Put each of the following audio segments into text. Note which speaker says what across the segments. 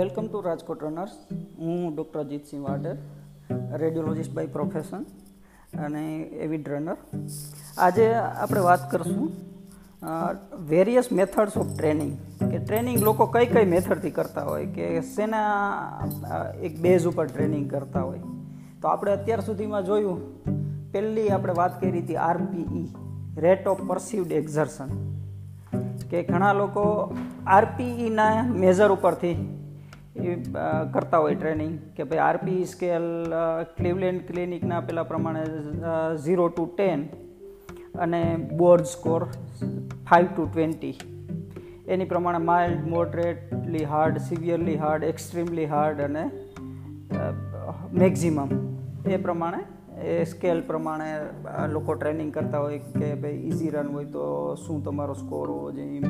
Speaker 1: Welcome to Rajkot runners. હું doctor Ajitsinh Vadar radiologist by profession અને avid runner. આજે આપણે વાત કરશું વેરિયસ મેથડ્સ ઓફ ટ્રેનિંગ કે ટ્રેનિંગ લોકો કઈ કઈ મેથડથી કરતા હોય, કે શેના એક બેઝ ઉપર ટ્રેનિંગ કરતા હોય. તો આપણે અત્યાર સુધીમાં જોયું, પહેલી આપણે વાત કરી હતી RPE rate of perceived exertion કે ઘણા લોકો આરપીઈના મેઝર ઉપરથી એ કરતા હોય ટ્રેનિંગ કે ભાઈ આરપી સ્કેલ ક્લિવલેન્ડ ક્લિનિકના પેલા પ્રમાણે ઝીરો ટુ ટેન અને Borg score five to twenty. એની પ્રમાણે mild, moderately hard, severely hard, extremely hard અને મેક્ઝિમમ. એ પ્રમાણે, એ સ્કેલ પ્રમાણે લોકો ટ્રેનિંગ કરતા હોય કે ભાઈ ઇઝી રન હોય તો શું તમારો સ્કોર હોવો જોઈએ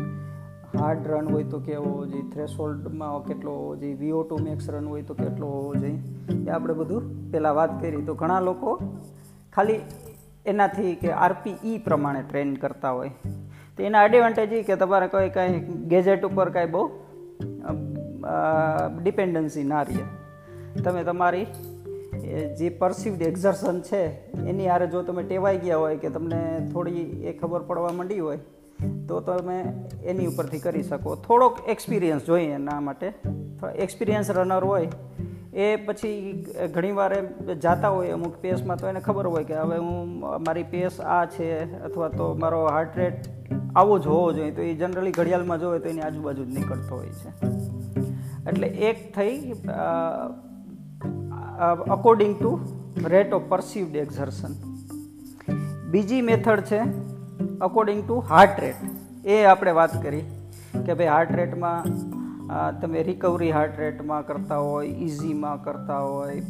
Speaker 1: હાર્ડ રન હોય તો કેવો હોવો જોઈએ થ્રેશોલ્ડમાં કેટલો હોવો જોઈએ વીઓ ટુ મેક્સ રન હોય તો કેટલો હોવો જોઈએ. એ આપણે બધું પહેલાં વાત કરી. તો ઘણા લોકો ખાલી એનાથી કે આરપીઈ પ્રમાણે ટ્રેન કરતા હોય. તો એના એડવાન્ટેજ એ કે તમારે કોઈ કાંઈ ગેજેટ ઉપર કાંઈ બહુ ડિપેન્ડન્સી ના રહે. તમે તમારી જે પરસીવડ એક્ઝર્શન છે, એની આરે જો તમે ટેવાઈ ગયા હોય કે તમને થોડી એ ખબર પડવા માંડી હોય તો તમે એની ઉપરથી કરી શકો. થોડોક એક્સપિરિયન્સ જોઈએ એના માટે. એક્સપિરિયન્સ રનર હોય, એ પછી ઘણીવાર એમ જાતા હોય અમુક પેસમાં તો એને ખબર હોય કે હવે હું મારી પેસ આ છે અથવા તો મારો હાર્ટ રેટ આવો જ હોવો જોઈએ. તો એ જનરલી ઘડિયાળમાં જોવે તો એની આજુબાજુ જ નીકળતો હોય છે. એટલે એક થઈ according to rate of perceived exertion બીજી મેથડ છે અકોર્ડિંગ ટુ હાર્ટ રેટ એ આપણે વાત કરી કે ભાઈ હાર્ટ રેટમાં તમે રિકવરી હાર્ટ રેટમાં કરતા હોય ઇઝીમાં કરતા હોય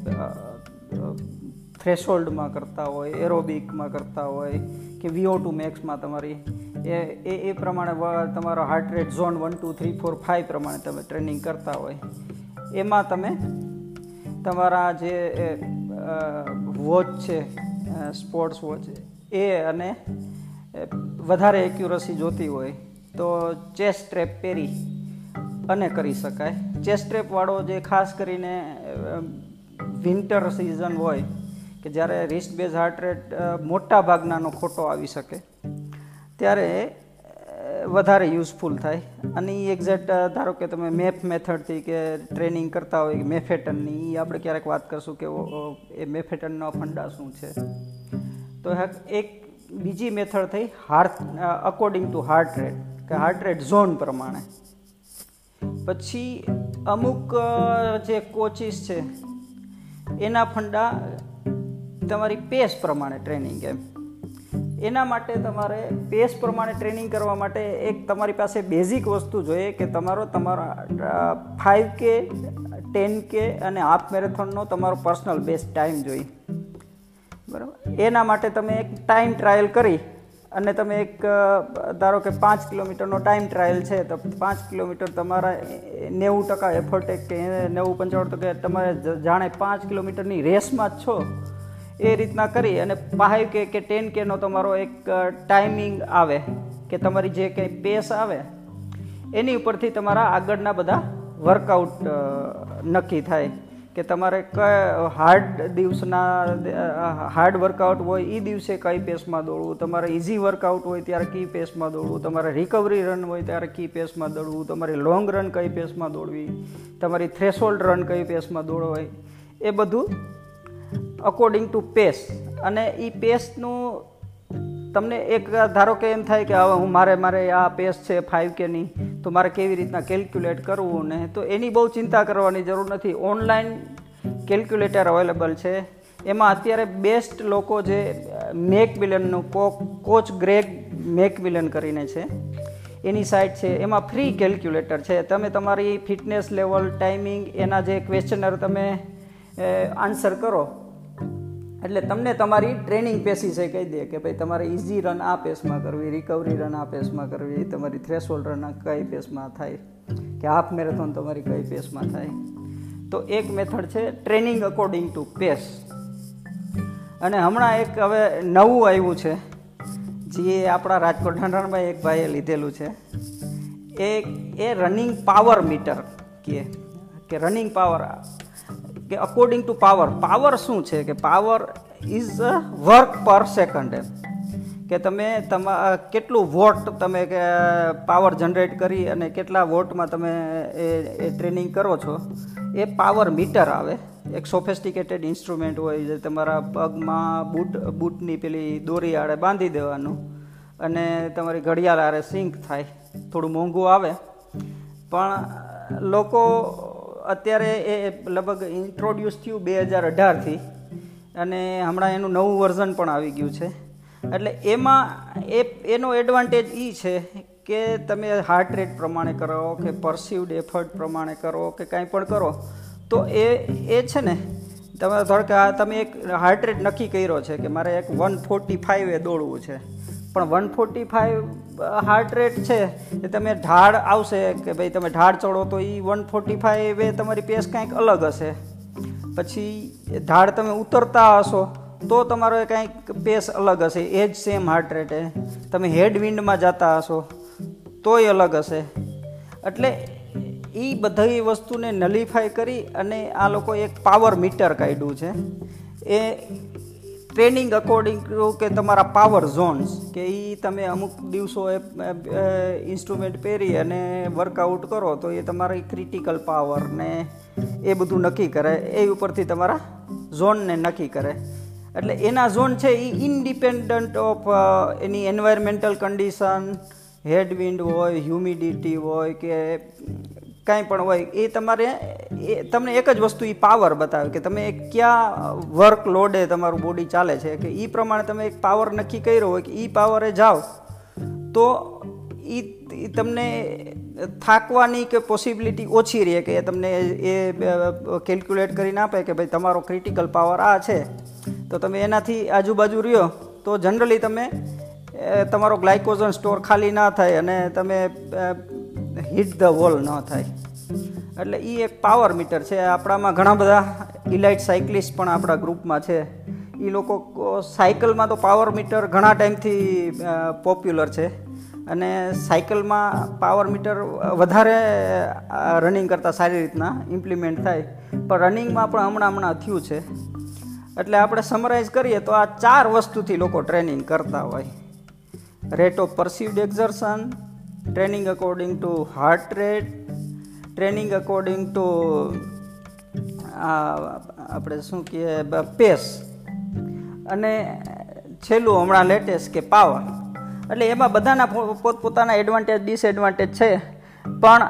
Speaker 1: થ્રેશોલ્ડમાં કરતા હોય એરોબિકમાં કરતા હોય, કે વીઓ ટુ મેક્સમાં તમારી, એ એ એ પ્રમાણે તમારો heart rate zone one two three four five પ્રમાણે તમે ટ્રેનિંગ કરતા હોય. એમાં તમે તમારા જે વોચ છે સ્પોર્ટ્સ વોચ એ અને વધારે એક્યુરસી જોતી હોય તો ચેસ્ટ ટ્રેપ પહેરી અને કરી શકાય. ચેસ્ટ ટ્રેપવાળો જે ખાસ કરીને વિન્ટર સિઝન હોય કે જ્યારે રિસ્ટ બેઝ હાર્ટ રેટ મોટા ભાગનાનો ખોટો આવી શકે, ત્યારે વધારે યુઝફુલ થાય. અને એ એક્ઝેક્ટ ધારો કે તમે મેપ મેથડથી કે ટ્રેનિંગ કરતા હોય, મેફેટનની એ આપણે ક્યારેક વાત કરશું કે એ મેફેટનનો ફંડા શું છે? તો એક બીજી મેથડ થઈ heart according to heart rate કે હાર્ટ રેટ ઝોન પ્રમાણે. પછી અમુક જે કોચિસ છે, એના ફંડા તમારી પેસ પ્રમાણે ટ્રેનિંગ એમ. એના માટે તમારે પેસ પ્રમાણે ટ્રેનિંગ કરવા માટે એક તમારી પાસે બેઝિક વસ્તુ જોઈએ કે તમારો, તમારા ફાઇવ કે ટેન કે અને હાફ મેરેથોનનો તમારો પર્સનલ બેસ્ટ ટાઈમ જોઈએ. બરાબર? એના માટે તમે એક ટાઈમ ટ્રાયલ કરી અને તમે એક ધારો કે પાંચ કિલોમીટરનો ટાઈમ ટ્રાયલ છે, તો પાંચ કિલોમીટર તમારા નેવું ટકા એફર્ટ કે નેવું પંચાવન ટકા તમારે જ- જાણે પાંચ કિલોમીટરની રેસમાં જ છો. એ રીતના કરી અને ફાઈવ કે કે ટેન કેનો તમારો એક ટાઈમિંગ આવે કે તમારી જે કંઈ પેસ આવે, એની ઉપરથી તમારા આગળના બધા વર્કઆઉટ નક્કી થાય. કે તમારે કયા હાર્ડ દિવસના હાર્ડ વર્કઆઉટ હોય એ દિવસે કઈ પેસમાં દોડવું? તમારે ઇઝી વર્કઆઉટ હોય ત્યારે કઈ પેસમાં દોડવું? તમારે રિકવરી રન હોય ત્યારે કઈ પેસમાં દોડવું? તમારે લોંગ રન કઈ પેસમાં દોડવી? તમારી થ્રેશોલ્ડ રન કઈ પેસમાં દોડવાય? એ બધું અકોર્ડિંગ ટુ પેસ અને એ પેસનું તમને એક ધારો કે એમ થાય કે હવે હું મારે મારે આ પેસ છે ફાઇવ કેની તો મારે કેવી રીતના કેલ્ક્યુલેટ કરવું ને? તો એની બહુ ચિંતા કરવાની જરૂર નથી. ઓનલાઈન કેલ્ક્યુલેટર અવેલેબલ છે. એમાં અત્યારે બેસ્ટ લોકો જે મેકમિલનનું કો કોચ ગ્રેગ મેકમિલન કરીને છે. એની સાઇટ છે. એમાં ફ્રી કેલ્ક્યુલેટર છે. તમે તમારી ફિટનેસ લેવલ ટાઈમિંગ એના જે ક્વેશ્ચનર તમે આન્સર કરો. એટલે તમને તમારી ટ્રેનિંગ પેસી છે કહી દે કે ભાઈ તમારે ઇઝી રન આ પેસમાં કરવી રિકવરી રન આ પેસમાં કરવી તમારી થ્રેશોલ્ડ રન કઈ પેસમાં થાય, કે હાફ મેરેથોન તમારી કઈ પેસમાં થાય. તો એક મેથડ છે ટ્રેનિંગ અકોર્ડિંગ ટુ પેસ અને હમણાં એક હવે નવું આવ્યું છે, જે આપણા રાજકોટ ઢંઢાણમાં એક ભાઈએ લીધેલું છે. એ એ રનિંગ પાવર મીટર કે રનિંગ પાવર કે અકોર્ડિંગ ટુ પાવર પાવર શું છે? કે power is a work per second એમ કે તમે તમા કેટલું વોટ તમે કે પાવર જનરેટ કરી અને કેટલા વોટમાં તમે એ એ ટ્રેનિંગ કરો છો, એ પાવર મીટર આવે. એક સોફેસ્ટિકેટેડ ઇન્સ્ટ્રુમેન્ટ હોય, જે તમારા પગમાં બૂટ, બૂટની પેલી દોરી આડે બાંધી દેવાનું અને તમારી ઘડિયાળ આરે સિંક થાય. થોડું મોંઘું આવે. પણ લોકો અત્યારે એ લગભગ ઇન્ટ્રોડ્યુસ થયું બે હજાર અઢારથી અને હમણાં એનું નવું વર્ઝન પણ આવી ગયું છે. એટલે એમાં એ, એનો એડવાન્ટેજ એ છે કે તમે હાર્ટ રેટ પ્રમાણે કરો, કે પરસીવડ એફર્ટ પ્રમાણે કરો, કે કાંઈ પણ કરો, તો એ એ છે ને, તમે ધારો કે તમે એક હાર્ટ રેટ નક્કી કર્યો છે કે મારે એક વન ફોર્ટી ફાઇવે દોડવું છે. પણ one forty five heart rate છે એ તમે ઢાળ આવશે કે ભાઈ તમે ઢાળ ચડો તો એ વન ફોર્ટી ફાઇવ એ તમારી પેસ કાંઈક અલગ હશે. પછી ઢાળ તમે ઉતરતા હશો તો તમારો કાંઈક પેસ અલગ હશે. એ જ સેમ હાર્ટ રેટે તમે હેડ વિન્ડમાં જતા હશો તોય અલગ હશે. એટલે એ બધી વસ્તુને નલિફાઈ કરી અને આ લોકો એક પાવર મીટર કાઢ્યું છે. એ ટ્રેનિંગ અકોર્ડિંગ ટુ કે તમારા પાવર ઝોન્સ કે એ તમે અમુક દિવસો એ ઇન્સ્ટ્રુમેન્ટ પહેરી અને વર્કઆઉટ કરો, તો એ તમારી ક્રિટિકલ પાવર ને એ બધું નક્કી કરે, એ ઉપરથી તમારા ઝોનને નક્કી કરે. એટલે એના ઝોન છે એ independent of any environmental condition headwind હોય હ્યુમિડિટી હોય કે કાંઈ પણ હોય, એ તમારે, એ તમને એક જ વસ્તુ એ પાવર બતાવે કે તમે ક્યાં વર્ક લોડે તમારું બોડી ચાલે છે, કે એ પ્રમાણે તમે એક પાવર નક્કી કર્યો હોય કે એ પાવરે જાઓ, તો એ તમને થાકવાની કે પોસિબિલિટી ઓછી રહે કે તમને એ કેલ્ક્યુલેટ કરીને આપે કે ભાઈ તમારો ક્રિટિકલ પાવર આ છે, તો તમે એનાથી આજુબાજુ રહ્યો, તો જનરલી તમે તમારો ગ્લાયકોઝન સ્ટોર ખાલી ના થાય અને તમે હિટ ધ વોલ ન થાય. એટલે એ એક પાવર મીટર છે. આપણામાં ઘણા બધા ઇલાઇટ સાયકલિસ્ટ પણ આપણા ગ્રુપમાં છે. એ લોકો સાયકલમાં તો પાવર મીટર ઘણા ટાઈમથી પોપ્યુલર છે. અને સાયકલમાં પાવર મીટર વધારે રનિંગ કરતાં સારી રીતના ઇમ્પ્લિમેન્ટ થાય. પણ રનિંગમાં પણ હમણાં હમણાં થયું છે. એટલે આપણે સમરાઇઝ કરીએ તો આ ચાર વસ્તુથી લોકો ટ્રેનિંગ કરતા હોય. Rate of perceived exertion training according to heart rate training according to આપણે શું કહીએ પેસ અને છેલ્લું હમણાં લેટેસ્ટ કે પાવર એટલે એમાં બધાના પોતપોતાના એડવાન્ટેજ ડિસએડવાન્ટેજ છે. પણ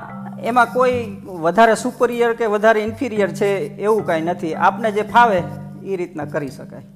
Speaker 1: એમાં કોઈ વધારે સુપરિયર કે વધારે ઇન્ફિરિયર છે એવું કાંઈ નથી. આપને જે ફાવે એ રીતના કરી શકાય.